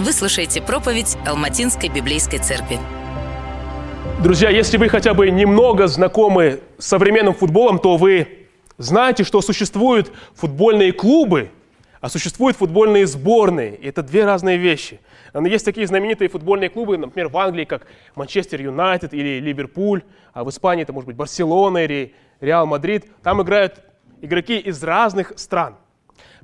Вы слушаете проповедь Алматинской библейской церкви. Друзья, если вы хотя бы немного знакомы с современным футболом, то вы знаете, что существуют футбольные клубы, а существуют футбольные сборные. И это две разные вещи. Есть такие знаменитые футбольные клубы, например, в Англии, как Манчестер Юнайтед или Ливерпуль, а в Испании это может быть Барселона или Реал Мадрид. Там играют игроки из разных стран.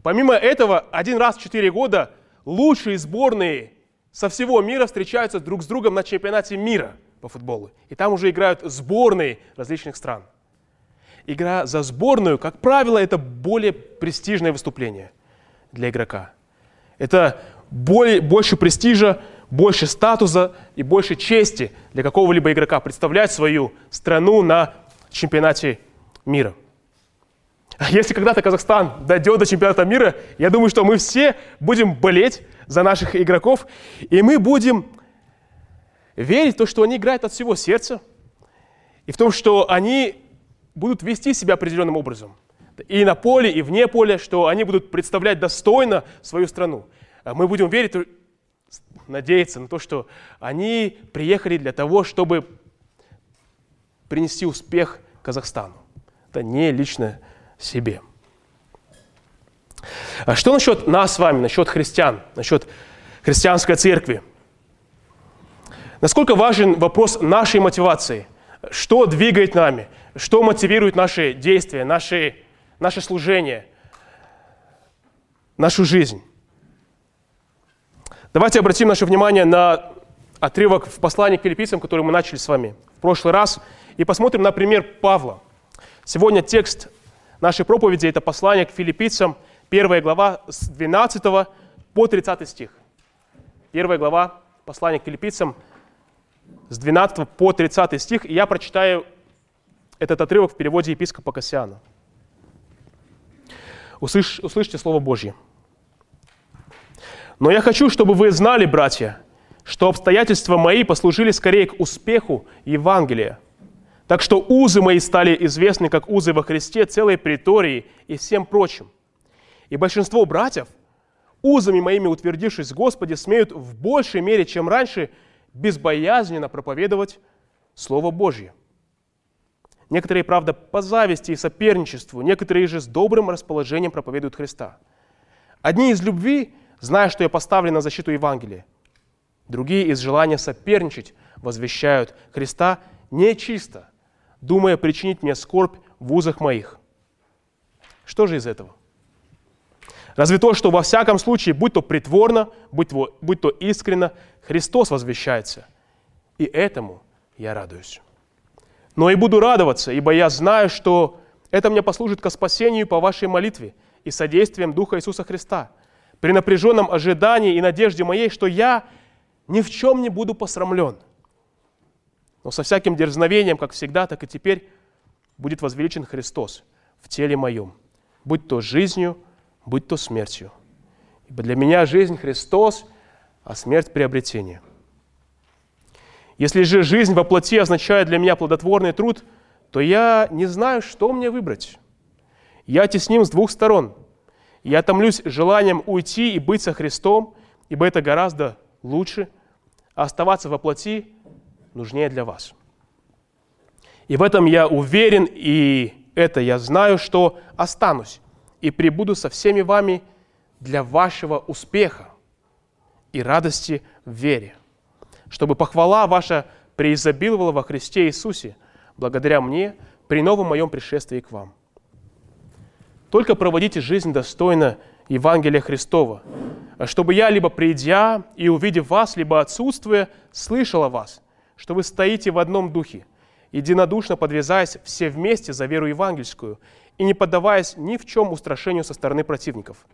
Помимо этого, один раз в четыре года лучшие сборные со всего мира встречаются друг с другом на чемпионате мира по футболу. И там уже играют сборные различных стран. Игра за сборную, как правило, это более престижное выступление для игрока. Это более, больше престижа, больше статуса и больше чести для какого-либо игрока представлять свою страну на чемпионате мира. Если когда-то Казахстан дойдет до чемпионата мира, я думаю, что мы все будем болеть за наших игроков, и мы будем верить в то, что они играют от всего сердца, и в том, что они будут вести себя определенным образом. И на поле, и вне поля, что они будут представлять достойно свою страну. А мы будем верить, надеяться на то, что они приехали для того, чтобы принести успех Казахстану. Это не лично себе. А что насчет нас с вами, насчет христиан, насчет христианской церкви? Насколько важен вопрос нашей мотивации? Что двигает нами? Что мотивирует наши действия, наши, наше служение, нашу жизнь? Давайте обратим наше внимание на отрывок в послании к филиппийцам, который мы начали с вами в прошлый раз, и посмотрим на пример Павла. Сегодня текст нашей проповеди – это послание к филиппийцам, первая глава с 12 по 30 стих. Первая глава послания к филиппийцам с 12 по 30 стих. И я прочитаю этот отрывок в переводе епископа Кассиана. Услышь, услышьте Слово Божье. «Но я хочу, чтобы вы знали, братья, что обстоятельства мои послужили скорее к успеху Евангелия, так что узы мои стали известны как узы во Христе целой притории и всем прочим. И большинство братьев, узами моими утвердившись в Господе, смеют в большей мере, чем раньше, безбоязненно проповедовать Слово Божье. Некоторые, правда, по зависти и соперничеству, некоторые же с добрым расположением проповедуют Христа. Одни из любви, зная, что я поставлен на защиту Евангелия, другие из желания соперничать возвещают Христа нечисто – думая причинить мне скорбь в узах моих. Что же из этого? Разве то, что во всяком случае, будь то притворно, будь будь то искренно, Христос возвещается. И этому я радуюсь. Но и буду радоваться, ибо я знаю, что это мне послужит ко спасению по вашей молитве и содействием Духа Иисуса Христа, при напряженном ожидании и надежде моей, что я ни в чем не буду посрамлен – но со всяким дерзновением, как всегда, так и теперь, будет возвеличен Христос в теле моем, будь то жизнью, будь то смертью. Ибо для меня жизнь Христос, а смерть приобретение. Если же жизнь во плоти означает для меня плодотворный труд, то я не знаю, что мне выбрать. Я тесним с двух сторон. Я томлюсь желанием уйти и быть со Христом, ибо это гораздо лучше, а оставаться во плоти нужнее для вас. И в этом я уверен, и это я знаю, что останусь и прибуду со всеми вами для вашего успеха и радости в вере, чтобы похвала ваша преизобиловала во Христе Иисусе, благодаря мне, при новом моем пришествии к вам. Только проводите жизнь достойно Евангелия Христова, чтобы я, либо придя и увидев вас, либо отсутствуя, слышал о вас – что вы стоите в одном духе, единодушно подвязаясь все вместе за веру евангельскую и не поддаваясь ни в чем устрашению со стороны противников.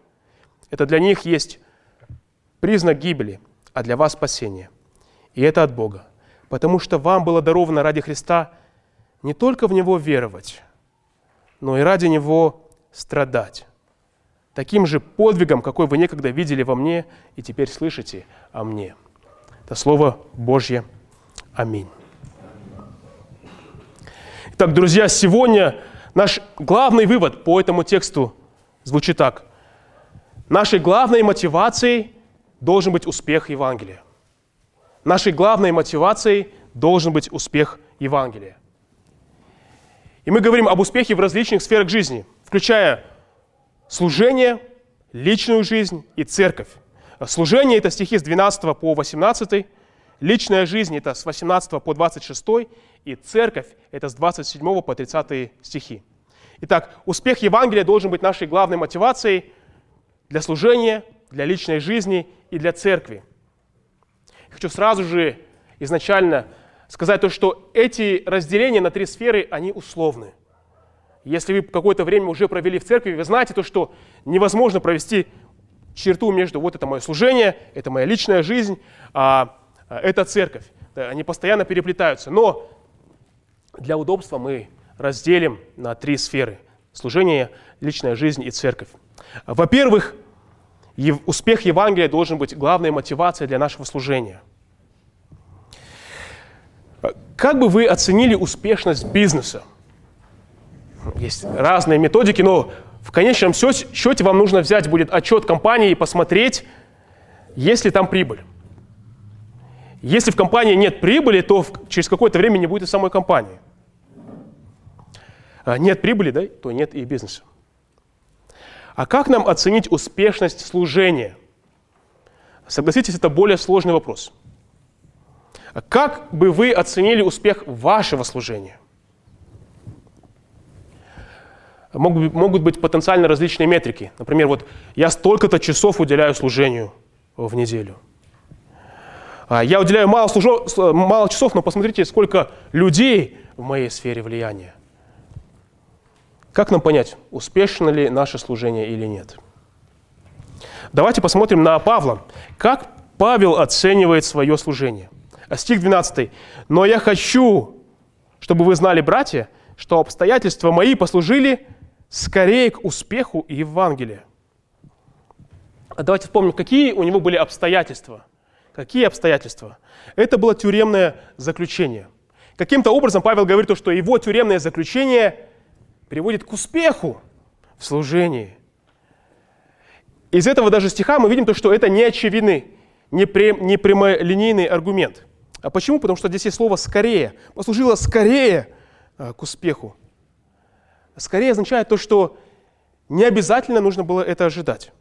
Это для них есть признак гибели, а для вас спасение. И это от Бога, потому что вам было даровано ради Христа не только в Него веровать, но и ради Него страдать. Таким же подвигом, какой вы некогда видели во мне и теперь слышите о мне. Это Слово Божье – Аминь. Итак, друзья, сегодня наш главный вывод по этому тексту звучит так. Нашей главной мотивацией должен быть успех Евангелия. Нашей главной мотивацией должен быть успех Евангелия. И мы говорим об успехе в различных сферах жизни, включая служение, личную жизнь и церковь. Служение – это стихи с 12 по 18, личная жизнь – это с 18 по 26, и церковь – это с 27 по 30 стихи. Итак, успех Евангелия должен быть нашей главной мотивацией для служения, для личной жизни и для церкви. Хочу сразу же изначально сказать то, что эти разделения на три сферы, они условны. Если вы какое-то время уже провели в церкви, вы знаете то, что невозможно провести черту между вот это мое служение, это моя личная жизнь, а, это церковь. Они постоянно переплетаются. Но для удобства мы разделим на три сферы. Служение, личная жизнь и церковь. Во-первых, успех Евангелия должен быть главной мотивацией для нашего служения. Как бы вы оценили успешность бизнеса? Есть разные методики, но в конечном счете вам нужно взять будет отчет компании и посмотреть, есть ли там прибыль. Если в компании нет прибыли, то через какое-то время не будет и самой компании. А нет прибыли, да, то нет и бизнеса. А как нам оценить успешность служения? Согласитесь, это более сложный вопрос. А как бы вы оценили успех вашего служения? Могут, могут быть потенциально различные метрики. Например, вот я столько-то часов уделяю служению в неделю. А я уделяю мало, служо, мало часов, но посмотрите, сколько людей в моей сфере влияния. Как нам понять, успешно ли наше служение или нет? Давайте посмотрим на Павла. Как Павел оценивает свое служение? А стих 12. «Но я хочу, чтобы вы знали, братья, что обстоятельства мои послужили скорее к успеху Евангелия». А давайте вспомним, какие у него были обстоятельства. Какие обстоятельства? Это было тюремное заключение. Каким-то образом Павел говорит, что его тюремное заключение – приводит к успеху в служении. Из этого даже стиха мы видим то, что это не очевидный, не, прям, не прямолинейный аргумент. А почему? Потому что здесь есть слово «скорее». Послужило скорее а, к успеху. Скорее означает то, что не обязательно нужно было это ожидать.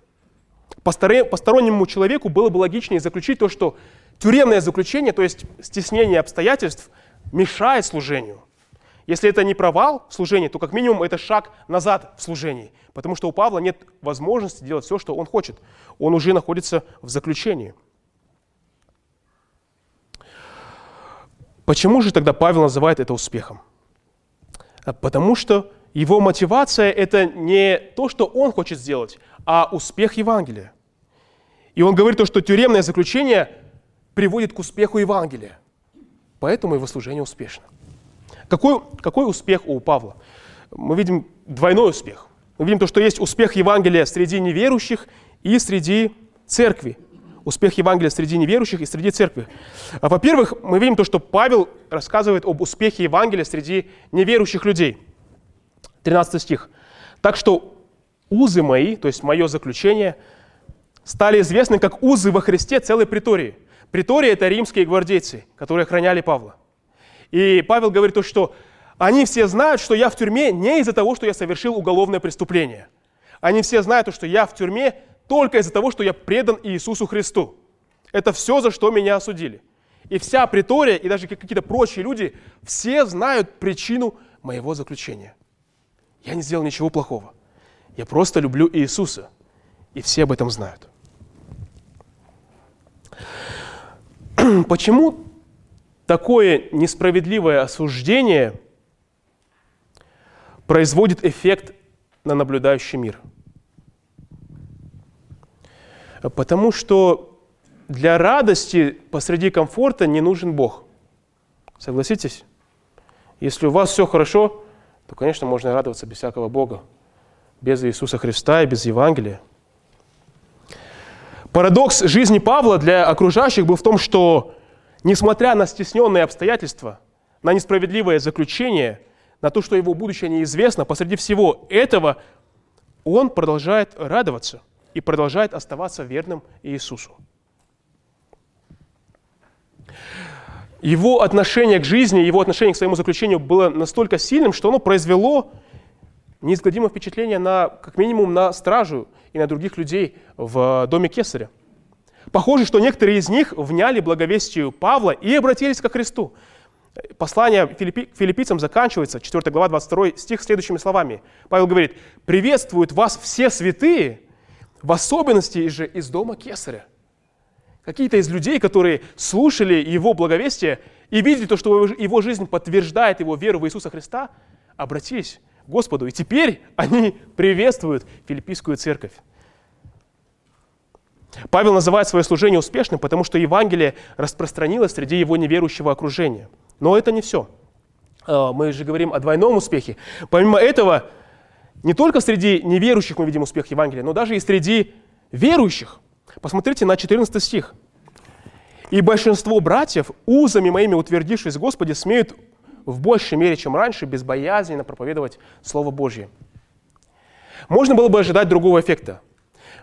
Постороннему человеку было бы логичнее заключить то, что тюремное заключение, то есть стеснение обстоятельств, мешает служению – если это не провал в то как минимум это шаг назад в служении, потому что у Павла нет возможности делать все, что он хочет. Он уже находится в заключении. Почему же тогда Павел называет это успехом? Потому что его мотивация – это не то, что он хочет сделать, а успех Евангелия. И он говорит то, что тюремное заключение приводит к успеху Евангелия. Поэтому его служение успешно. Какой, какой успех у Павла? Мы видим двойной успех. Мы видим то, что есть успех Евангелия среди неверующих и среди церкви. Успех Евангелия среди неверующих и среди церкви. А, во-первых, мы видим то, что Павел рассказывает об успехе Евангелия среди неверующих людей. 13 стих. «Так что узы мои, то есть мое заключение, стали известны как узы во Христе целой притории». Притория – это римские гвардейцы, которые охраняли Павла. И Павел говорит то, что они все знают, что я в тюрьме не из-за того, что я совершил уголовное преступление. Они все знают, что я в тюрьме только из-за того, что я предан Иисусу Христу. Это все, за что меня осудили. И вся притория, и даже какие-то прочие люди, все знают причину моего заключения. Я не сделал ничего плохого. Я просто люблю Иисуса. И все об этом знают. Почему такое несправедливое осуждение производит эффект на наблюдающий мир. Потому что для радости посреди комфорта не нужен Бог. Согласитесь? Если у вас все хорошо, то, конечно, можно радоваться без всякого Бога, без Иисуса Христа и без Евангелия. Парадокс жизни Павла для окружающих был в том, что Несмотря на стесненные обстоятельства, на несправедливое заключение, на то, что его будущее неизвестно, посреди всего этого он продолжает радоваться и продолжает оставаться верным Иисусу. Его отношение к жизни, его отношение к своему заключению было настолько сильным, что оно произвело неизгладимое впечатление на, как минимум, на стражу и на других людей в доме Кесаря. Похоже, что некоторые из них вняли благовестию Павла и обратились ко Христу. Послание филиппи, филиппийцам заканчивается, 4 глава, 22 стих, следующими словами. Павел говорит, «Приветствуют вас все святые, в особенности же из дома Кесаря». Какие-то из людей, которые слушали его благовестие и видели то, что его жизнь подтверждает его веру в Иисуса Христа, обратились к Господу. И теперь они приветствуют филиппийскую церковь. Павел называет свое служение успешным, потому что Евангелие распространилось среди его неверующего окружения. Но это не все. А, мы же говорим о двойном успехе. Помимо этого, не только среди неверующих мы видим успех Евангелия, но даже и среди верующих. Посмотрите на 14 стих. «И большинство братьев, узами моими утвердившись в Господе, смеют в большей мере, чем раньше, безбоязненно проповедовать Слово Божье». Можно было бы ожидать другого эффекта.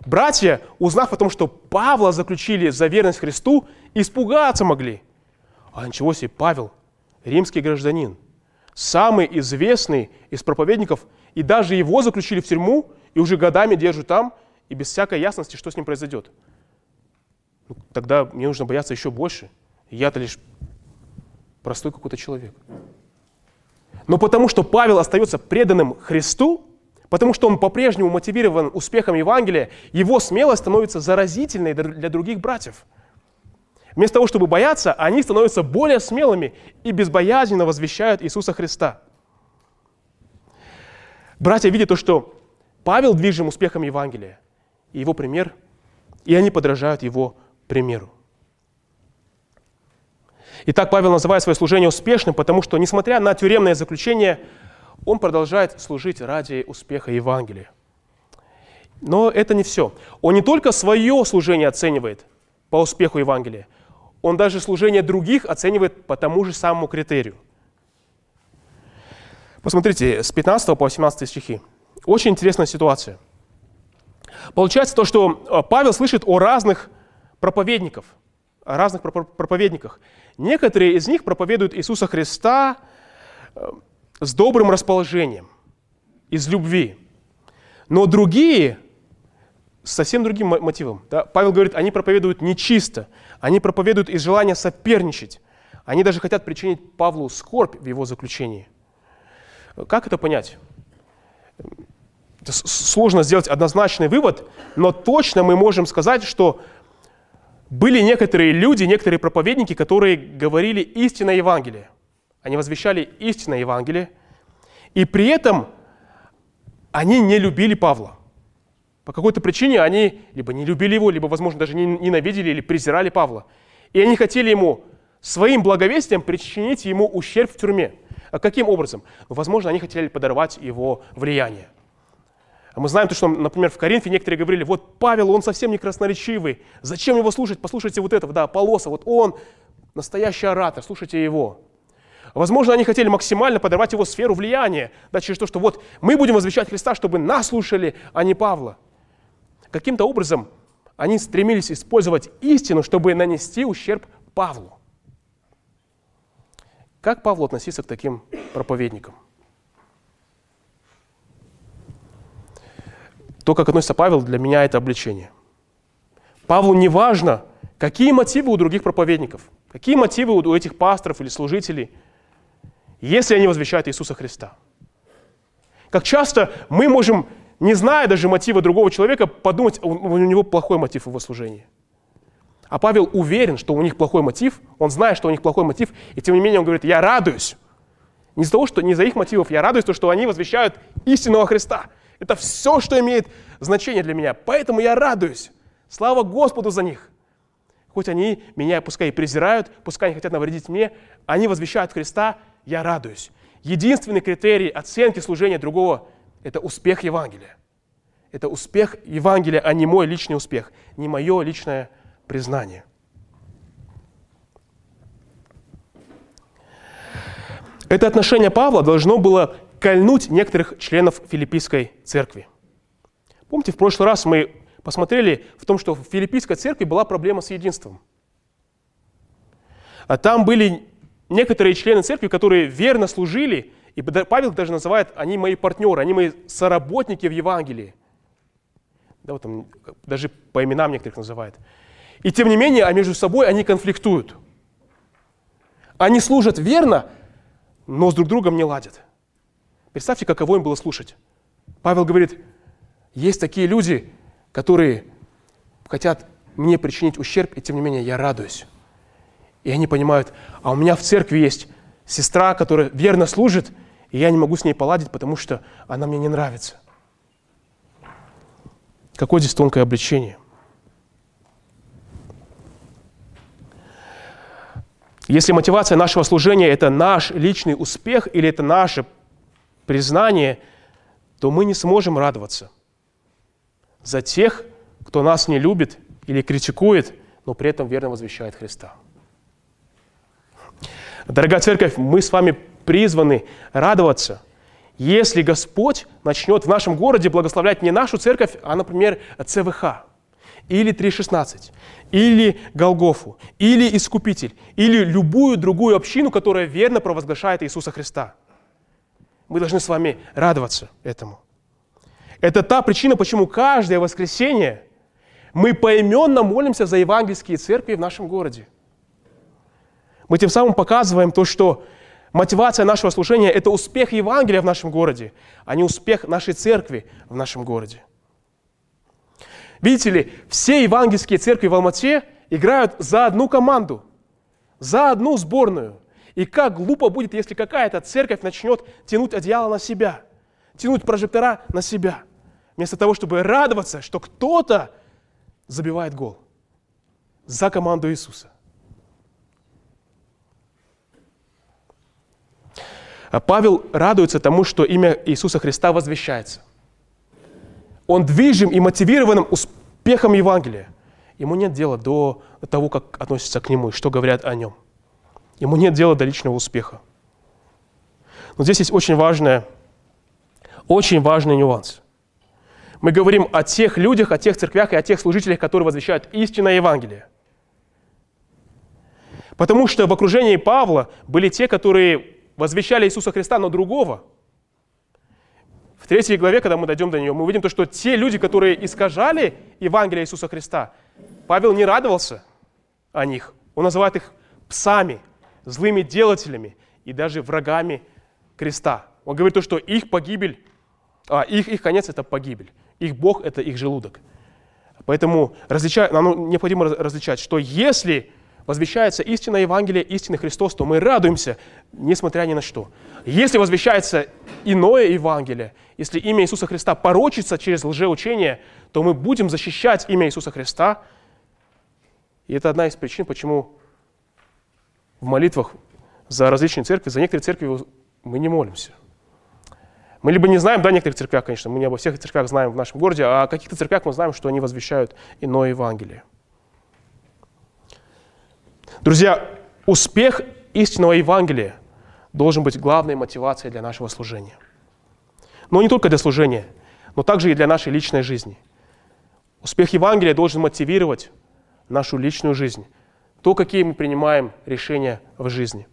Братья, узнав о том, что Павла заключили за верность Христу, испугаться могли. А ничего себе, Павел, римский гражданин, самый известный из проповедников, и даже его заключили в тюрьму, и уже годами держат там, и без всякой ясности, что с ним произойдет. Ну, тогда мне нужно бояться еще больше. Я-то лишь простой какой-то человек. Но потому что Павел остается преданным Христу, Потому что он по-прежнему мотивирован успехом Евангелия, его смелость становится заразительной для других братьев. Вместо того, чтобы бояться, они становятся более смелыми и безбоязненно возвещают Иисуса Христа. Братья видят то, что Павел движим успехом Евангелия, и его пример, и они подражают его примеру. Итак, Павел называет свое служение успешным, потому что, несмотря на тюремное заключение, он продолжает служить ради успеха Евангелия. Но это не все. Он не только свое служение оценивает по успеху Евангелия, он даже служение других оценивает по тому же самому критерию. Посмотрите, с 15 по 18 стихи. Очень интересная ситуация. Получается то, что э, Павел слышит о разных проповедников, о разных проповедниках. Некоторые из них проповедуют Иисуса Христа э, с добрым расположением, из любви. Но другие с совсем другим мотивом. Да? Павел говорит, они проповедуют нечисто, они проповедуют из желания соперничать. Они даже хотят причинить Павлу скорбь в его заключении. Как это понять? Сложно сделать однозначный вывод, но точно мы можем сказать, что были некоторые люди, некоторые проповедники, которые говорили истинное Евангелие. Они возвещали истинное Евангелие, и при этом они не любили Павла. По какой-то причине они либо не любили его, либо, возможно, даже ненавидели или презирали Павла. И они хотели ему своим благовестием причинить ему ущерб в тюрьме. А каким образом? Возможно, они хотели подорвать его влияние. А мы знаем, то, что, например, в Коринфе некоторые говорили, вот Павел, он совсем не красноречивый, зачем его слушать? Послушайте вот этого, да, Полоса, вот он настоящий оратор, слушайте его. Возможно, они хотели максимально подорвать его сферу влияния, да, через то, что вот мы будем возвещать Христа, чтобы нас слушали, а не Павла. Каким-то образом они стремились использовать истину, чтобы нанести ущерб Павлу. Как Павлу относиться к таким проповедникам? То, как относится Павел, для меня это обличение. Павлу не важно, какие мотивы у других проповедников, какие мотивы у этих пасторов или служителей – если они возвещают Иисуса Христа. Как часто мы можем, не зная даже мотива другого человека, подумать, у него плохой мотив его служении. А Павел уверен, что у них плохой мотив, он знает, что у них плохой мотив, и тем не менее он говорит, я радуюсь. Не за того, что не за их мотивов, я радуюсь, то, что они возвещают истинного Христа. Это все, что имеет значение для меня. Поэтому я радуюсь. Слава Господу за них. Хоть они меня пускай и презирают, пускай они хотят навредить мне, они возвещают Христа, я радуюсь. Единственный критерий оценки служения другого – это успех Евангелия. Это успех Евангелия, а не мой личный успех, не мое личное признание. Это отношение Павла должно было кольнуть некоторых членов филиппийской церкви. Помните, в прошлый раз мы посмотрели в том, что в филиппийской церкви была проблема с единством. А там были некоторые члены церкви, которые верно служили, и Павел даже называет, они мои партнеры, они мои соработники в Евангелии. Да, вот там, даже по именам некоторых называет. И тем не менее, а между собой они конфликтуют. Они служат верно, но с друг другом не ладят. Представьте, каково им было слушать. Павел говорит, есть такие люди, которые хотят мне причинить ущерб, и тем не менее я радуюсь. И они понимают, а у меня в церкви есть сестра, которая верно служит, и я не могу с ней поладить, потому что она мне не нравится. Какое здесь тонкое обличение. Если мотивация нашего служения – это наш личный успех или это наше признание, то мы не сможем радоваться за тех, кто нас не любит или критикует, но при этом верно возвещает Христа. Дорогая церковь, мы с вами призваны радоваться, если Господь начнет в нашем городе благословлять не нашу церковь, а, например, ЦВХ, или 3.16, или Голгофу, или Искупитель, или любую другую общину, которая верно провозглашает Иисуса Христа. Мы должны с вами радоваться этому. Это та причина, почему каждое воскресенье мы поименно молимся за евангельские церкви в нашем городе. Мы тем самым показываем то, что мотивация нашего служения – это успех Евангелия в нашем городе, а не успех нашей церкви в нашем городе. Видите ли, все евангельские церкви в Алмате играют за одну команду, за одну сборную. И как глупо будет, если какая-то церковь начнет тянуть одеяло на себя, тянуть прожектора на себя, вместо того, чтобы радоваться, что кто-то забивает гол за команду Иисуса. А Павел радуется тому, что имя Иисуса Христа возвещается. Он движим и мотивированным успехом Евангелия. Ему нет дела до того, как относятся к нему и что говорят о нем. Ему нет дела до личного успеха. Но здесь есть очень важное, очень важный нюанс. Мы говорим о тех людях, о тех церквях и о тех служителях, которые возвещают истинное Евангелие. Потому что в окружении Павла были те, которые возвещали Иисуса Христа, но другого. В третьей главе, когда мы дойдем до нее, мы увидим то, что те люди, которые искажали Евангелие Иисуса Христа, Павел не радовался о них. Он называет их псами, злыми делателями и даже врагами креста. Он говорит то, что их погибель, а, их, их конец – это погибель. Их Бог – это их желудок. Поэтому различать, нам необходимо различать, что если возвещается истинное Евангелие, истинный Христос, то мы радуемся, несмотря ни на что. Если возвещается иное Евангелие, если имя Иисуса Христа порочится через лжеучение, то мы будем защищать имя Иисуса Христа. И это одна из причин, почему в молитвах за различные церкви, за некоторые церкви мы не молимся. Мы либо не знаем, да, некоторых церквях, конечно, мы не обо всех церквях знаем в нашем городе, а о каких-то церквях мы знаем, что они возвещают иное Евангелие. Друзья, успех истинного Евангелия должен быть главной мотивацией для нашего служения. Но не только для служения, но также и для нашей личной жизни. Успех Евангелия должен мотивировать нашу личную жизнь, то, какие мы принимаем решения в жизни.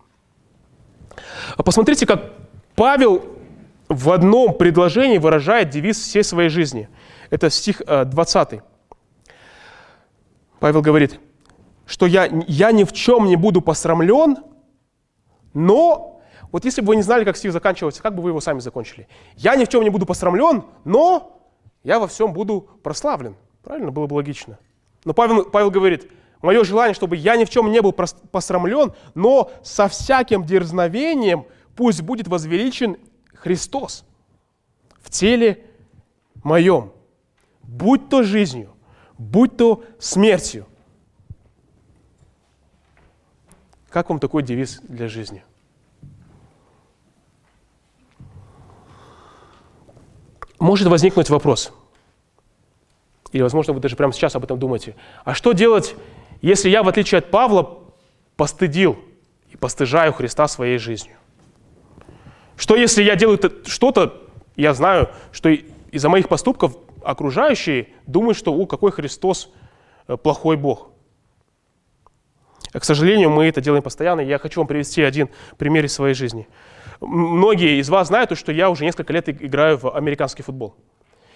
А посмотрите, как Павел в одном предложении выражает девиз всей своей жизни. Это стих 20. Э, Павел говорит, что я, я ни в чем не буду посрамлен, но, вот если бы вы не знали, как стих заканчивается, как бы вы его сами закончили? Я ни в чем не буду посрамлен, но я во всем буду прославлен. Правильно? Было бы логично. Но Павел, Павел говорит, мое желание, чтобы я ни в чем не был посрамлен, но со всяким дерзновением пусть будет возвеличен Христос в теле моем, будь то жизнью, будь то смертью. Как вам такой девиз для жизни? Может возникнуть вопрос, или, возможно, вы даже прямо сейчас об этом думаете, а что делать, если я, в отличие от Павла, постыдил и постыжаю Христа своей жизнью? Что если я делаю что-то, я знаю, что из-за моих поступков окружающие думают, что, у, какой Христос э, плохой Бог. К сожалению, мы это делаем постоянно. Я хочу вам привести один пример из своей жизни. Многие из вас знают, что я уже несколько лет играю в американский футбол.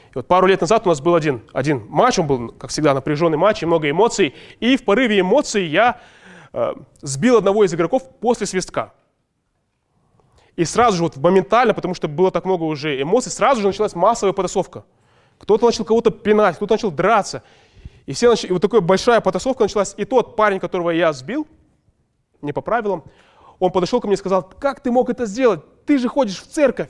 И вот пару лет назад у нас был один, один матч, он был, как всегда, напряженный матч и много эмоций. И в порыве эмоций я э, сбил одного из игроков после свистка. И сразу же, вот моментально, потому что было так много уже эмоций, сразу же началась массовая потасовка. Кто-то начал кого-то пинать, кто-то начал драться. И, все нач... и вот такая большая потасовка началась. И тот парень, которого я сбил, не по правилам, он подошел ко мне и сказал, как ты мог это сделать? Ты же ходишь в церковь.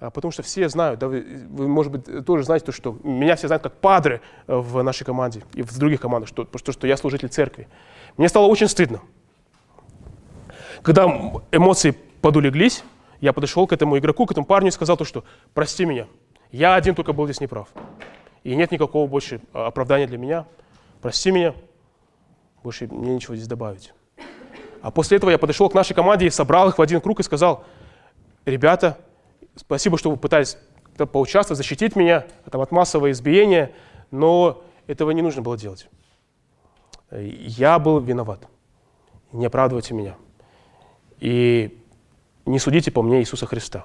А потому что все знают, да, вы, вы, может быть, тоже знаете, то, что меня все знают как падре в нашей команде и в других командах, что, что, что я служитель церкви. Мне стало очень стыдно. Когда эмоции подулеглись, я подошел к этому игроку, к этому парню и сказал то, что прости меня, я один только был здесь неправ. И нет никакого больше оправдания для меня. Прости меня, больше мне ничего здесь добавить. А после этого я подошел к нашей команде и собрал их в один круг и сказал, ребята, спасибо, что вы пытались поучаствовать, защитить меня там, от массового избиения, но этого не нужно было делать. Я был виноват. Не оправдывайте меня. И не судите по мне Иисуса Христа.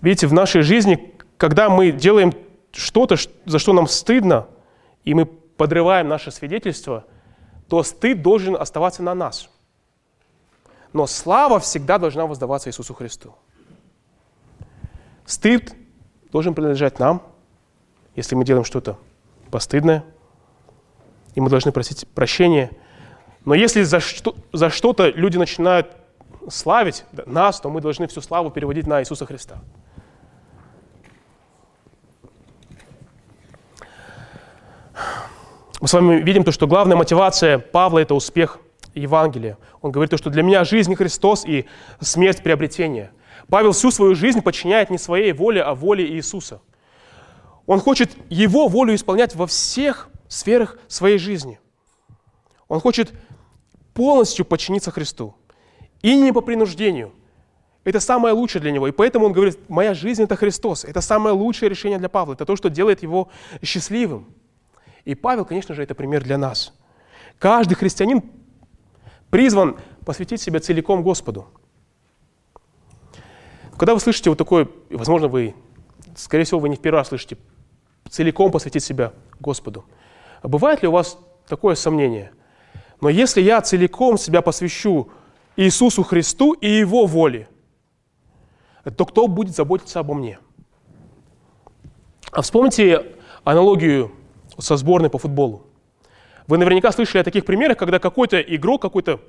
Видите, в нашей жизни, когда мы делаем что-то, за что нам стыдно, и мы подрываем наше свидетельство, то стыд должен оставаться на нас. Но слава всегда должна воздаваться Иисусу Христу. Стыд должен принадлежать нам, если мы делаем что-то постыдное, и мы должны просить прощения – но если за, что, за что-то люди начинают славить нас, то мы должны всю славу переводить на Иисуса Христа. Мы с вами видим то, что главная мотивация Павла – это успех Евангелия. Он говорит то, что для меня жизнь Христос и смерть – приобретение. Павел всю свою жизнь подчиняет не своей воле, а воле Иисуса. Он хочет Его волю исполнять во всех сферах своей жизни. Он хочет полностью подчиниться Христу. И не по принуждению. Это самое лучшее для него. И поэтому он говорит, моя жизнь – это Христос. Это самое лучшее решение для Павла. Это то, что делает его счастливым. И Павел, конечно же, это пример для нас. Каждый христианин призван посвятить себя целиком Господу. Когда вы слышите вот такое, возможно, вы, скорее всего, вы не в первый раз слышите, целиком посвятить себя Господу. А бывает ли у вас такое сомнение – но если я целиком себя посвящу Иисусу Христу и Его воле, то кто будет заботиться обо мне? А вспомните аналогию со сборной по футболу. Вы наверняка слышали о таких примерах, когда какой-то игрок, какой-то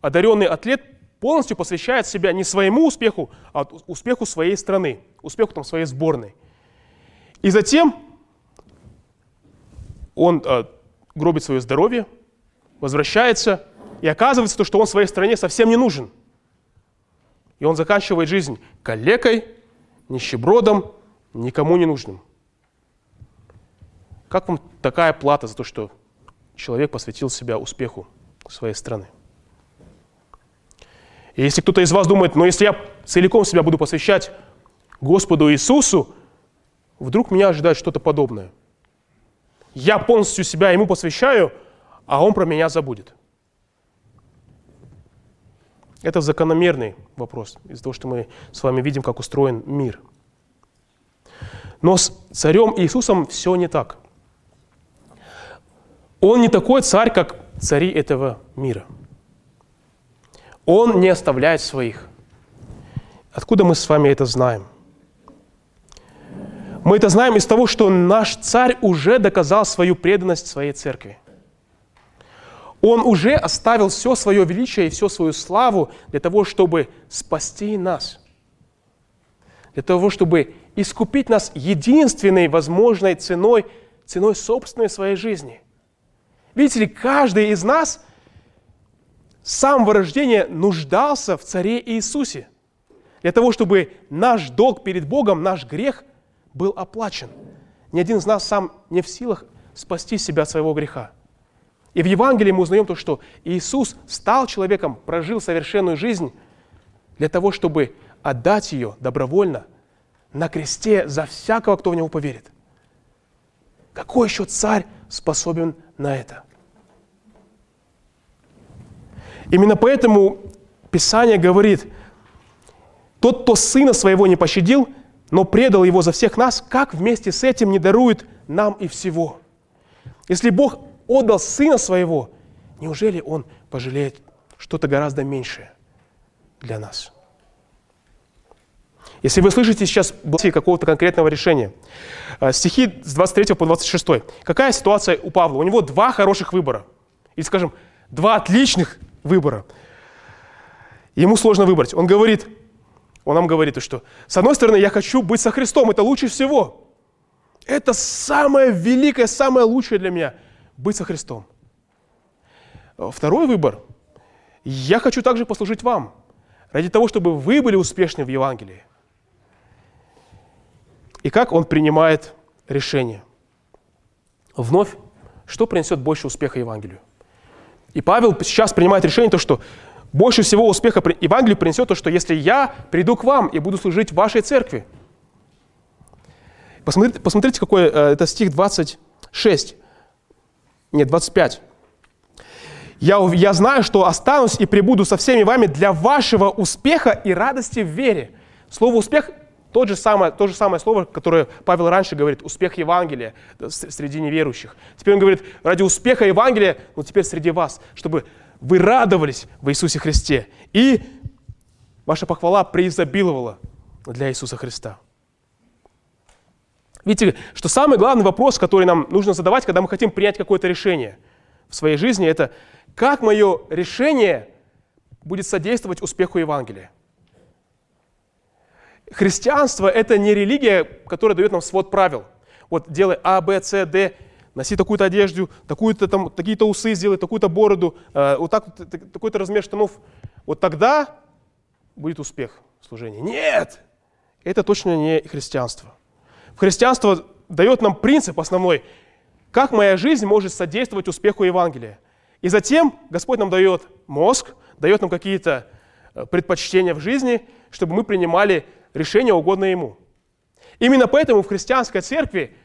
одаренный атлет полностью посвящает себя не своему успеху, а успеху своей страны, успеху там, своей сборной. И затем он э, гробит свое здоровье, возвращается, и оказывается то, что он своей стране совсем не нужен. И он заканчивает жизнь калекой, нищебродом, никому не нужным. Как вам такая плата за то, что человек посвятил себя успеху своей страны? И если кто-то из вас думает, но если я целиком себя буду посвящать Господу Иисусу, вдруг меня ожидает что-то подобное. Я полностью себя Ему посвящаю – а он про меня забудет. Это закономерный вопрос из-за того, что мы с вами видим, как устроен мир. Но с царем Иисусом все не так. Он не такой царь, как цари этого мира. Он не оставляет своих. Откуда мы с вами это знаем? Мы это знаем из того, что наш царь уже доказал свою преданность своей церкви. Он уже оставил все свое величие и всю свою славу для того, чтобы спасти нас. Для того, чтобы искупить нас единственной возможной ценой, ценой собственной своей жизни. Видите ли, каждый из нас с самого рождения нуждался в Царе Иисусе. Для того, чтобы наш долг перед Богом, наш грех был оплачен. Ни один из нас сам не в силах спасти себя от своего греха. И в Евангелии мы узнаем то, что Иисус стал человеком, прожил совершенную жизнь для того, чтобы отдать ее добровольно на кресте за всякого, кто в него поверит. Какой еще царь способен на это. Именно поэтому Писание говорит, тот, кто сына своего не пощадил, но предал его за всех нас, как вместе с этим не дарует нам и всего? Если Бог отдал сына своего, неужели он пожалеет что-то гораздо меньшее для нас? Если вы слышите сейчас какого-то конкретного решения, э, стихи с 23 по 26. Какая ситуация у Павла? У него два хороших выбора. Или, скажем, два отличных выбора. Ему сложно выбрать. Он говорит, он нам говорит, что с одной стороны, я хочу быть со Христом, это лучше всего. Это самое великое, самое лучшее для меня – быть со Христом. Второй выбор – я хочу также послужить вам, ради того, чтобы вы были успешны в Евангелии. И как он принимает решение? Вновь, что принесет больше успеха Евангелию? И Павел сейчас принимает решение, то, что больше всего успеха Евангелию принесет то, что если я приду к вам и буду служить в вашей церкви. Посмотрите, посмотрите какой э, это стих 26. Нет, 25. Я, я знаю, что останусь и прибуду со всеми вами для вашего успеха и радости в вере. Слово «успех» тот же самое, то же самое слово, которое Павел раньше говорит, успех Евангелия среди неверующих. Теперь он говорит, ради успеха Евангелия, ну теперь среди вас, чтобы вы радовались в Иисусе Христе. И ваша похвала преизобиловала для Иисуса Христа. Видите, что самый главный вопрос, который нам нужно задавать, когда мы хотим принять какое-то решение в своей жизни, это как мое решение будет содействовать успеху Евангелия. Христианство – это не религия, которая дает нам свод правил. Вот делай А, Б, С, Д, носи такую-то одежду, такую-то там, такие-то усы сделай, такую-то бороду, э, вот так, такой-то размер штанов. Вот тогда будет успех в служении. Нет! Это точно не христианство. Христианство дает нам принцип основной, как моя жизнь может содействовать успеху Евангелия. И затем Господь нам дает мозг, дает нам какие-то э, предпочтения в жизни, чтобы мы принимали решение угодное Ему. Именно поэтому в христианской церкви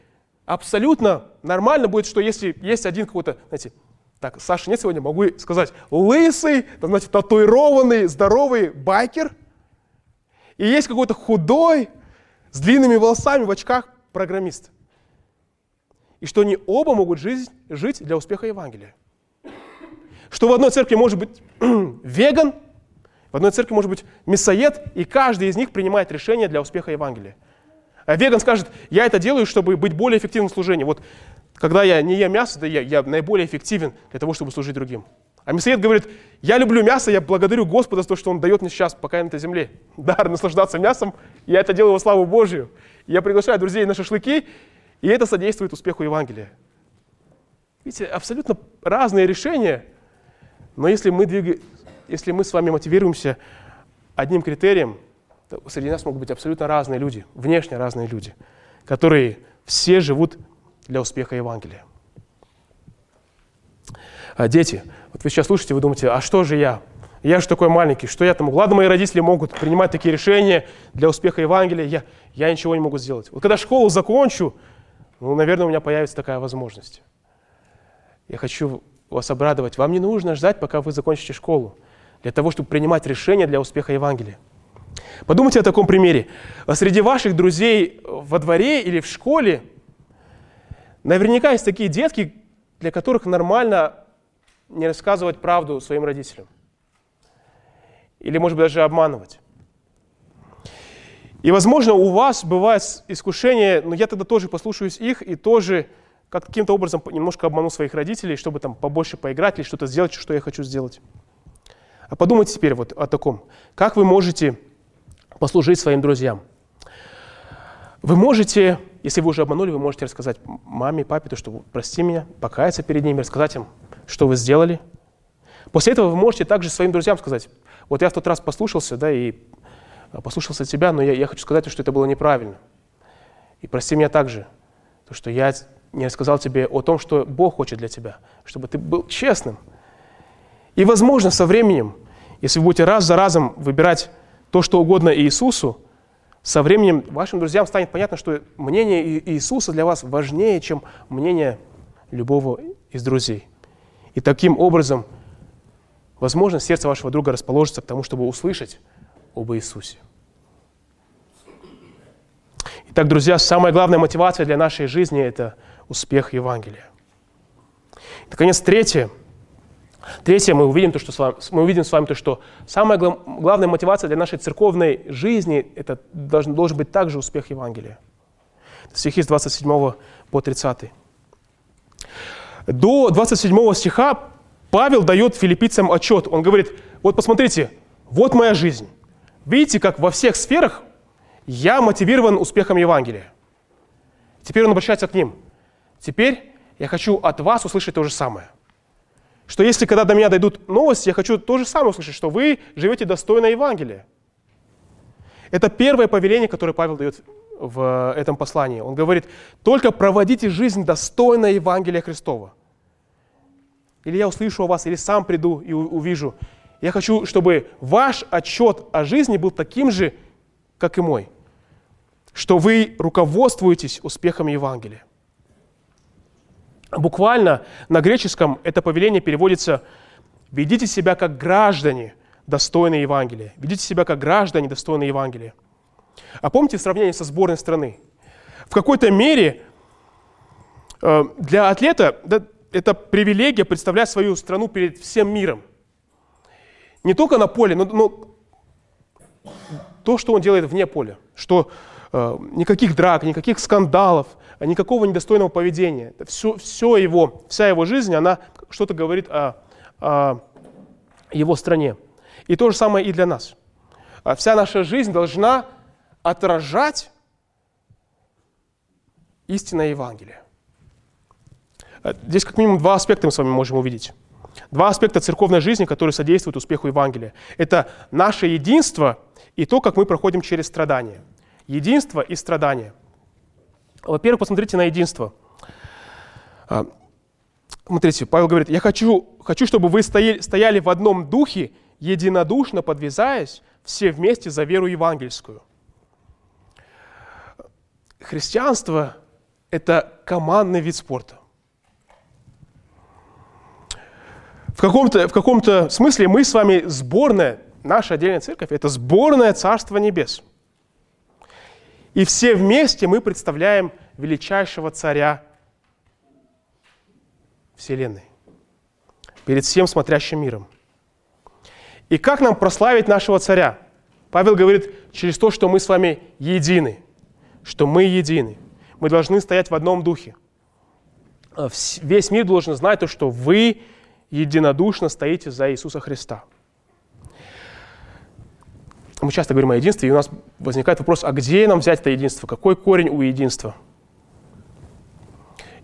абсолютно нормально будет, что если есть один какой-то, знаете, так, Саша нет сегодня, могу сказать, лысый, там, знаете, татуированный, здоровый байкер, и есть какой-то худой, с длинными волосами, в очках программист. И что они оба могут жить, жить для успеха Евангелия. Что в одной церкви может быть веган, одной церкви может быть мясоед, и каждый из них принимает решение для успеха Евангелия. А веган скажет, я это делаю, чтобы быть более эффективным в служении. Вот когда я не ем мясо, да я, я наиболее эффективен для того, чтобы служить другим. А мясоед говорит, я люблю мясо, я благодарю Господа за то, что Он дает мне сейчас, пока я на этой земле, дар наслаждаться мясом, я это делаю во славу Божию. Я приглашаю друзей на шашлыки, и это содействует успеху Евангелия. Видите, абсолютно разные решения, но если мы двигаем, если мы с вами мотивируемся одним критерием, то среди нас могут быть абсолютно разные люди, внешне разные люди, которые все живут для успеха Евангелия. А дети, вот вы сейчас слушаете, вы думаете, а что же я? Я же такой маленький, что я там? Ладно, мои родители могут принимать такие решения для успеха Евангелия, я, я ничего не могу сделать. Вот когда школу закончу, ну, наверное, у меня появится такая возможность. Я хочу вас обрадовать. Вам не нужно ждать, пока вы закончите школу для того, чтобы принимать решения для успеха Евангелия. Подумайте о таком примере. Среди ваших друзей во дворе или в школе наверняка есть такие детки, для которых нормально не рассказывать правду своим родителям. Или, может быть, даже обманывать. И, возможно, у вас бывает искушение, но я тогда тоже послушаюсь их и тоже каким-то образом немножко обману своих родителей, чтобы там побольше поиграть или что-то сделать, что я хочу сделать. А подумайте теперь вот о таком. Как вы можете послужить своим друзьям? Вы можете, если вы уже обманули, вы можете рассказать маме, папе, то, что прости меня, покаяться перед ними, рассказать им, что вы сделали. После этого вы можете также своим друзьям сказать, вот я в тот раз послушался, да, и послушался тебя, но я, я хочу сказать, что это было неправильно. И прости меня также, то, что я не рассказал тебе о том, что Бог хочет для тебя, чтобы ты был честным – и, возможно, со временем, если вы будете раз за разом выбирать то, что угодно Иисусу, со временем вашим друзьям станет понятно, что мнение Иисуса для вас важнее, чем мнение любого из друзей. И таким образом, возможно, сердце вашего друга расположится к тому, чтобы услышать об Иисусе. Итак, друзья, самая главная мотивация для нашей жизни – это успех Евангелия. И, наконец, третье. Третье, мы увидим, то, что с вами, мы увидим с вами то, что самая главная мотивация для нашей церковной жизни – это должен, должен быть также успех Евангелия. Стихи с 27 по 30. До 27 стиха Павел дает филиппийцам отчет. Он говорит, вот посмотрите, вот моя жизнь. Видите, как во всех сферах я мотивирован успехом Евангелия. Теперь он обращается к ним. Теперь я хочу от вас услышать то же самое. Что если когда до меня дойдут новости, я хочу то же самое услышать, что вы живете достойно Евангелия. Это первое повеление, которое Павел дает в этом послании. Он говорит, только проводите жизнь достойно Евангелия Христова. Или я услышу о вас, или сам приду и увижу. Я хочу, чтобы ваш отчет о жизни был таким же, как и мой. Что вы руководствуетесь успехом Евангелия. Буквально на греческом это повеление переводится «Ведите себя как граждане, достойные Евангелия». Ведите себя как граждане, достойные Евангелия. А помните сравнение со сборной страны? В какой-то мере э, для атлета это привилегия представлять свою страну перед всем миром. Не только на поле, но, но то, что он делает вне поля. Что э, никаких драк, никаких скандалов, никакого недостойного поведения. Все, все его, вся его жизнь, она что-то говорит о, о его стране. И то же самое и для нас. А вся наша жизнь должна отражать истинное Евангелие. Э, здесь как минимум два аспекта мы с вами можем увидеть. Два аспекта церковной жизни, которые содействуют успеху Евангелия. Это наше единство и то, как мы проходим через страдания. Единство и страдания. Во-первых, посмотрите на единство. А, смотрите, Павел говорит, я хочу, хочу чтобы вы стояли, стояли в одном духе, единодушно подвязаясь, все вместе за веру евангельскую христианство – это командный вид спорта. В каком-то, в каком-то смысле мы с вами сборная, наша отдельная церковь – это сборная Царства Небес. И все вместе мы представляем величайшего царя Вселенной перед всем смотрящим миром. И как нам прославить нашего царя? Павел говорит, через то, что мы с вами едины – что мы едины. Мы должны стоять в одном духе. Весь мир должен знать то, что вы единодушно стоите за Иисуса Христа. Мы часто говорим о единстве, и у нас возникает вопрос, а где нам взять это единство? Какой корень у единства?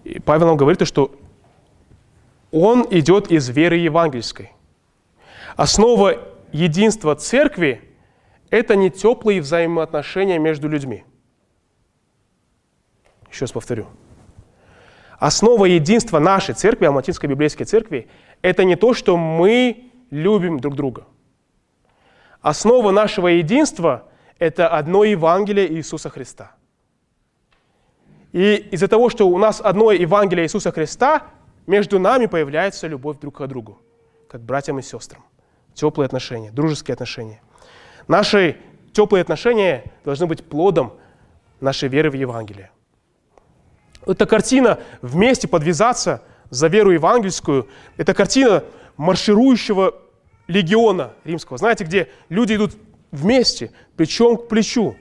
И Павел нам говорит, что он идет из веры евангельской. Основа единства церкви – это не теплые взаимоотношения между людьми – еще раз повторю. Основа единства нашей церкви, Алматинской библейской церкви, это не то, что мы любим друг друга. Основа нашего единства – это одно Евангелие Иисуса Христа. И из-за того, что у нас одно Евангелие Иисуса Христа, между нами появляется любовь друг к другу, как братьям и сестрам. Теплые отношения, дружеские отношения. Наши теплые отношения должны быть плодом нашей веры в Евангелие. Эта картина вместе подвязаться за веру евангельскую, это картина марширующего легиона римского. Знаете, где люди идут вместе, плечом к плечу.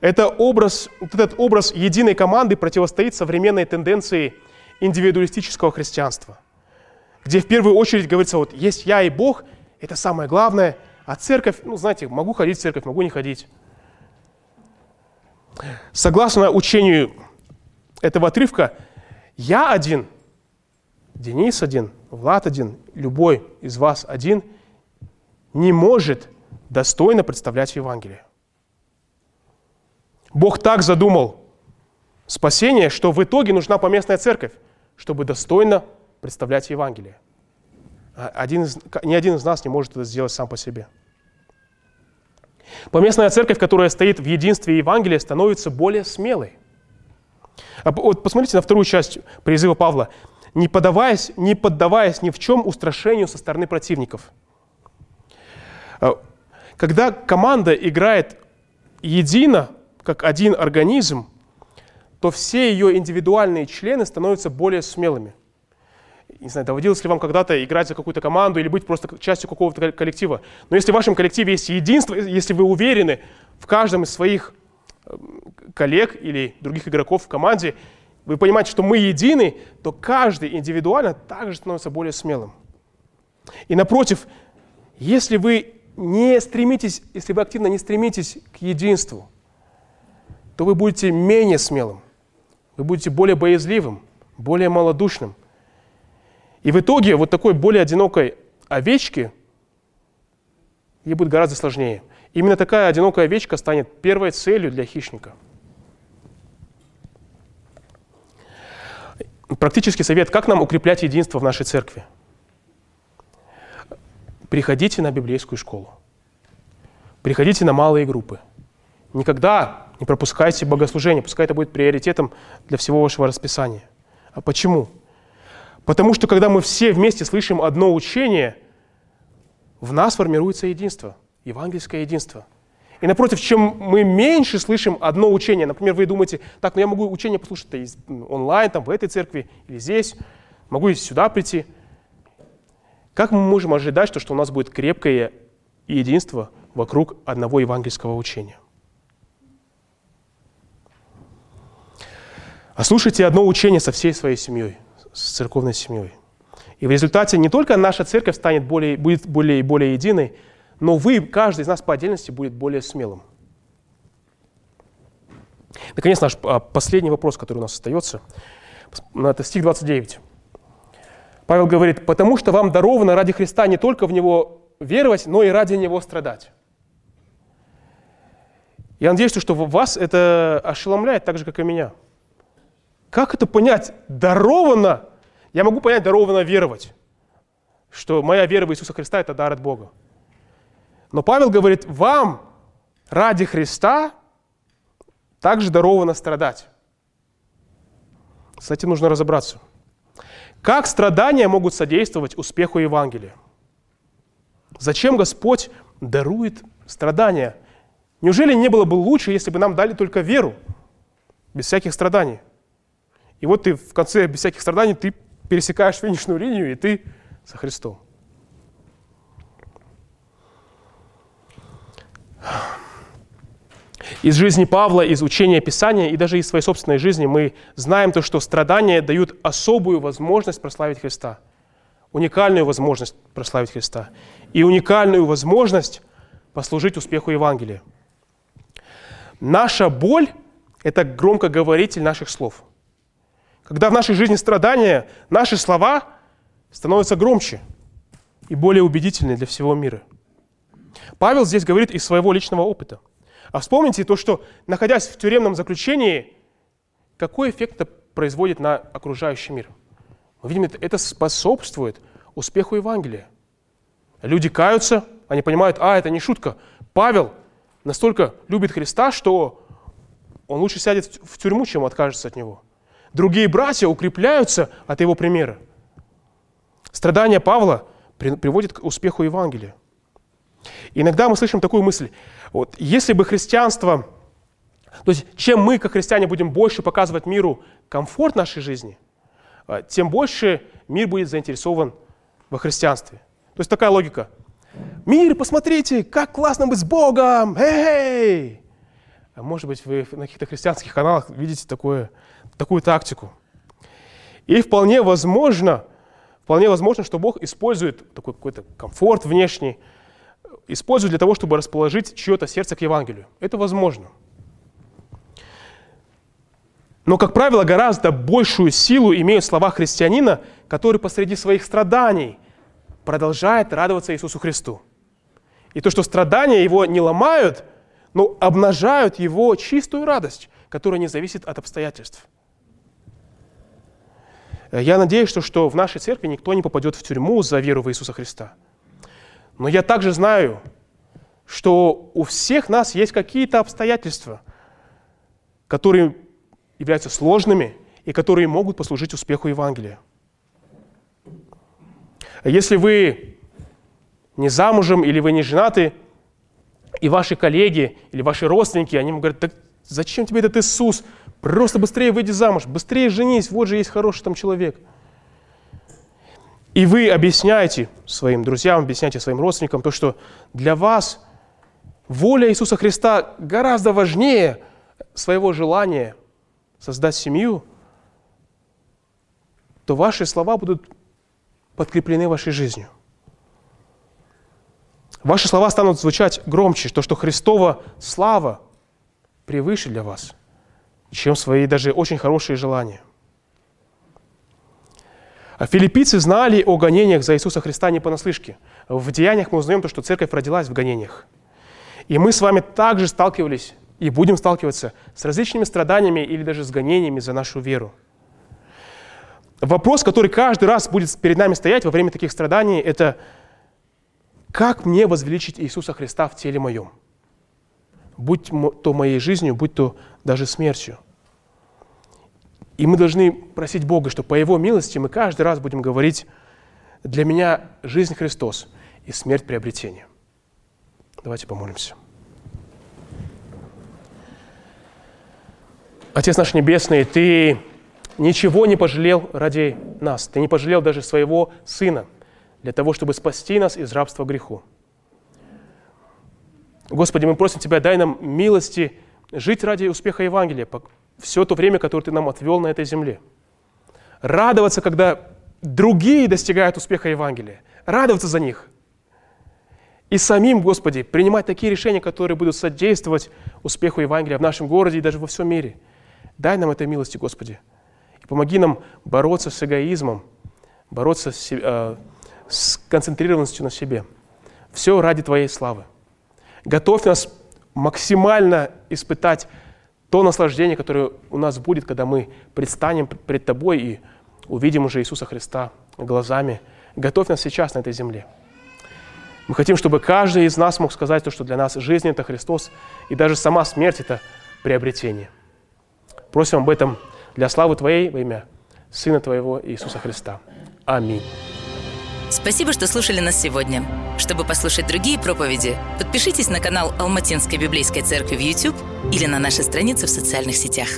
Это образ, вот этот образ единой команды противостоит современной тенденции индивидуалистического христианства, где в первую очередь говорится, вот есть я и Бог, это самое главное, а церковь, ну знаете, могу ходить в церковь, могу не ходить. Согласно учению этого отрывка, я один, Денис один, Влад один, любой из вас один не может достойно представлять Евангелие. Бог так задумал спасение, что в итоге нужна поместная церковь, чтобы достойно представлять Евангелие. А один из, ни один из нас не может это сделать сам по себе. Поместная церковь, которая стоит в единстве Евангелия, становится более смелой. А вот посмотрите на вторую часть призыва Павла. «Не, подаваясь, не поддаваясь ни в чем устрашению со стороны противников». А, когда команда играет едино, как один организм, то все ее индивидуальные члены становятся более смелыми. Не знаю, доводилось ли вам когда-то играть за какую-то команду или быть просто частью какого-то коллектива. Но если в вашем коллективе есть единство, если вы уверены в каждом из своих эм, коллег или других игроков в команде, вы понимаете, что мы едины, то каждый индивидуально также становится более смелым. И напротив, если вы не стремитесь, если вы активно не стремитесь к единству, то вы будете менее смелым, вы будете более боязливым, более малодушным. И в итоге вот такой более одинокой овечки ей будет гораздо сложнее. Именно такая одинокая овечка станет первой целью для хищника. Практический совет, как нам укреплять единство в нашей церкви – приходите на библейскую школу. Приходите на малые группы. Никогда не пропускайте богослужение, пускай это будет приоритетом для всего вашего расписания. А почему? Потому что когда мы все вместе слышим одно учение, в нас формируется единство, евангельское единство. И напротив, чем мы меньше слышим одно учение, например, вы думаете, так, ну я могу учение послушать онлайн, там, в этой церкви или здесь, могу и сюда прийти – как мы можем ожидать, что, что у нас будет крепкое единство вокруг одного евангельского учения? А слушайте одно учение со всей своей семьей, с церковной семьей. И в результате не только наша церковь станет более, будет более и более единой, но вы, каждый из нас по отдельности, будет более смелым. Наконец, наш а, последний вопрос, который у нас остается, это стих 29. Павел говорит, потому что вам даровано ради Христа не только в Него веровать, но и ради Него страдать. Я надеюсь, что вас это ошеломляет так же, как и меня. Как это понять? Даровано? Я могу понять, даровано веровать, что моя вера в Иисуса Христа – это дар от Бога. Но Павел говорит, вам ради Христа также даровано страдать. С этим нужно разобраться. Как страдания могут содействовать успеху Евангелия? Зачем Господь дарует страдания? Неужели не было бы лучше, если бы нам дали только веру, без всяких страданий? И вот ты в конце, без всяких страданий, ты пересекаешь финишную линию, и ты со Христом. Из жизни Павла, из учения Писания и даже из своей собственной жизни мы знаем то, что страдания дают особую возможность прославить Христа. Уникальную возможность прославить Христа. И уникальную возможность послужить успеху Евангелия. Наша боль – это громкоговоритель наших слов. Когда в нашей жизни страдания, наши слова становятся громче и более убедительны для всего мира. Павел здесь говорит из своего личного опыта – а вспомните то, что, находясь в тюремном заключении, какой эффект это производит на окружающий мир. Мы видим, это способствует успеху Евангелия. Люди каются, они понимают, а, это не шутка. Павел настолько любит Христа, что он лучше сядет в тюрьму, чем откажется от него. Другие братья укрепляются от его примера. Страдания Павла приводят к успеху Евангелия. Иногда мы слышим такую мысль, вот, если бы христианство, то есть чем мы, как христиане, будем больше показывать миру комфорт нашей жизни, а, тем больше мир будет заинтересован во христианстве. То есть такая логика. Мир, посмотрите, как классно быть с Богом! Эй! А может быть, вы на каких-то христианских каналах видите такое, такую тактику. И вполне возможно, вполне возможно, что Бог использует такой какой-то комфорт внешний, используют для того, чтобы расположить чье-то сердце к Евангелию. Это возможно. Но, как правило, гораздо большую силу имеют слова христианина, который посреди своих страданий продолжает радоваться Иисусу Христу. И то, что страдания его не ломают, но обнажают его чистую радость, которая не зависит от обстоятельств. Я надеюсь, что, что в нашей церкви никто не попадет в тюрьму за веру в Иисуса Христа – но я также знаю, что у всех нас есть какие-то обстоятельства, которые являются сложными и которые могут послужить успеху Евангелия. Если вы не замужем или вы не женаты, и ваши коллеги или ваши родственники, они вам говорят, так зачем тебе этот Иисус? Просто быстрее выйди замуж, быстрее женись, вот же есть хороший там человек. И вы объясняете своим друзьям, объясняете своим родственникам то, что для вас воля Иисуса Христа гораздо важнее своего желания создать семью, то ваши слова будут подкреплены вашей жизнью. Ваши слова станут звучать громче, то, что Христова слава превыше для вас, чем свои даже очень хорошие желания. А филиппийцы знали о гонениях за Иисуса Христа не понаслышке. В деяниях мы узнаем то, что церковь родилась в гонениях. И мы с вами также сталкивались и будем сталкиваться с различными страданиями или даже с гонениями за нашу веру. Вопрос, который каждый раз будет перед нами стоять во время таких страданий, это как мне возвеличить Иисуса Христа в теле моем? Будь то моей жизнью, будь то даже смертью. И мы должны просить Бога, что по Его милости мы каждый раз будем говорить, для меня жизнь Христос и смерть приобретение. Давайте помолимся. Отец наш Небесный, Ты ничего не пожалел ради нас. Ты не пожалел даже своего Сына для того, чтобы спасти нас из рабства греху. Господи, мы просим Тебя, дай нам милости жить ради успеха Евангелия все то время, которое Ты нам отвел на этой земле. Радоваться, когда другие достигают успеха Евангелия. Радоваться за них. И самим, Господи, принимать такие решения, которые будут содействовать успеху Евангелия в нашем городе и даже во всем мире – Дай нам этой милости, Господи. И помоги нам бороться с эгоизмом, бороться с, э, с концентрированностью на себе. Все ради Твоей славы. Готовь нас максимально испытать то наслаждение, которое у нас будет, когда мы предстанем пред Тобой и увидим уже Иисуса Христа глазами. Готовь нас сейчас на этой земле. Мы хотим, чтобы каждый из нас мог сказать то, что для нас жизнь – это Христос, и даже сама смерть – это приобретение. Просим об этом для славы Твоей во имя Сына Твоего Иисуса Христа. Аминь. Спасибо, что слушали нас сегодня. Чтобы послушать другие проповеди, подпишитесь на канал Алматинской библейской церкви в YouTube или на наши страницы в социальных сетях.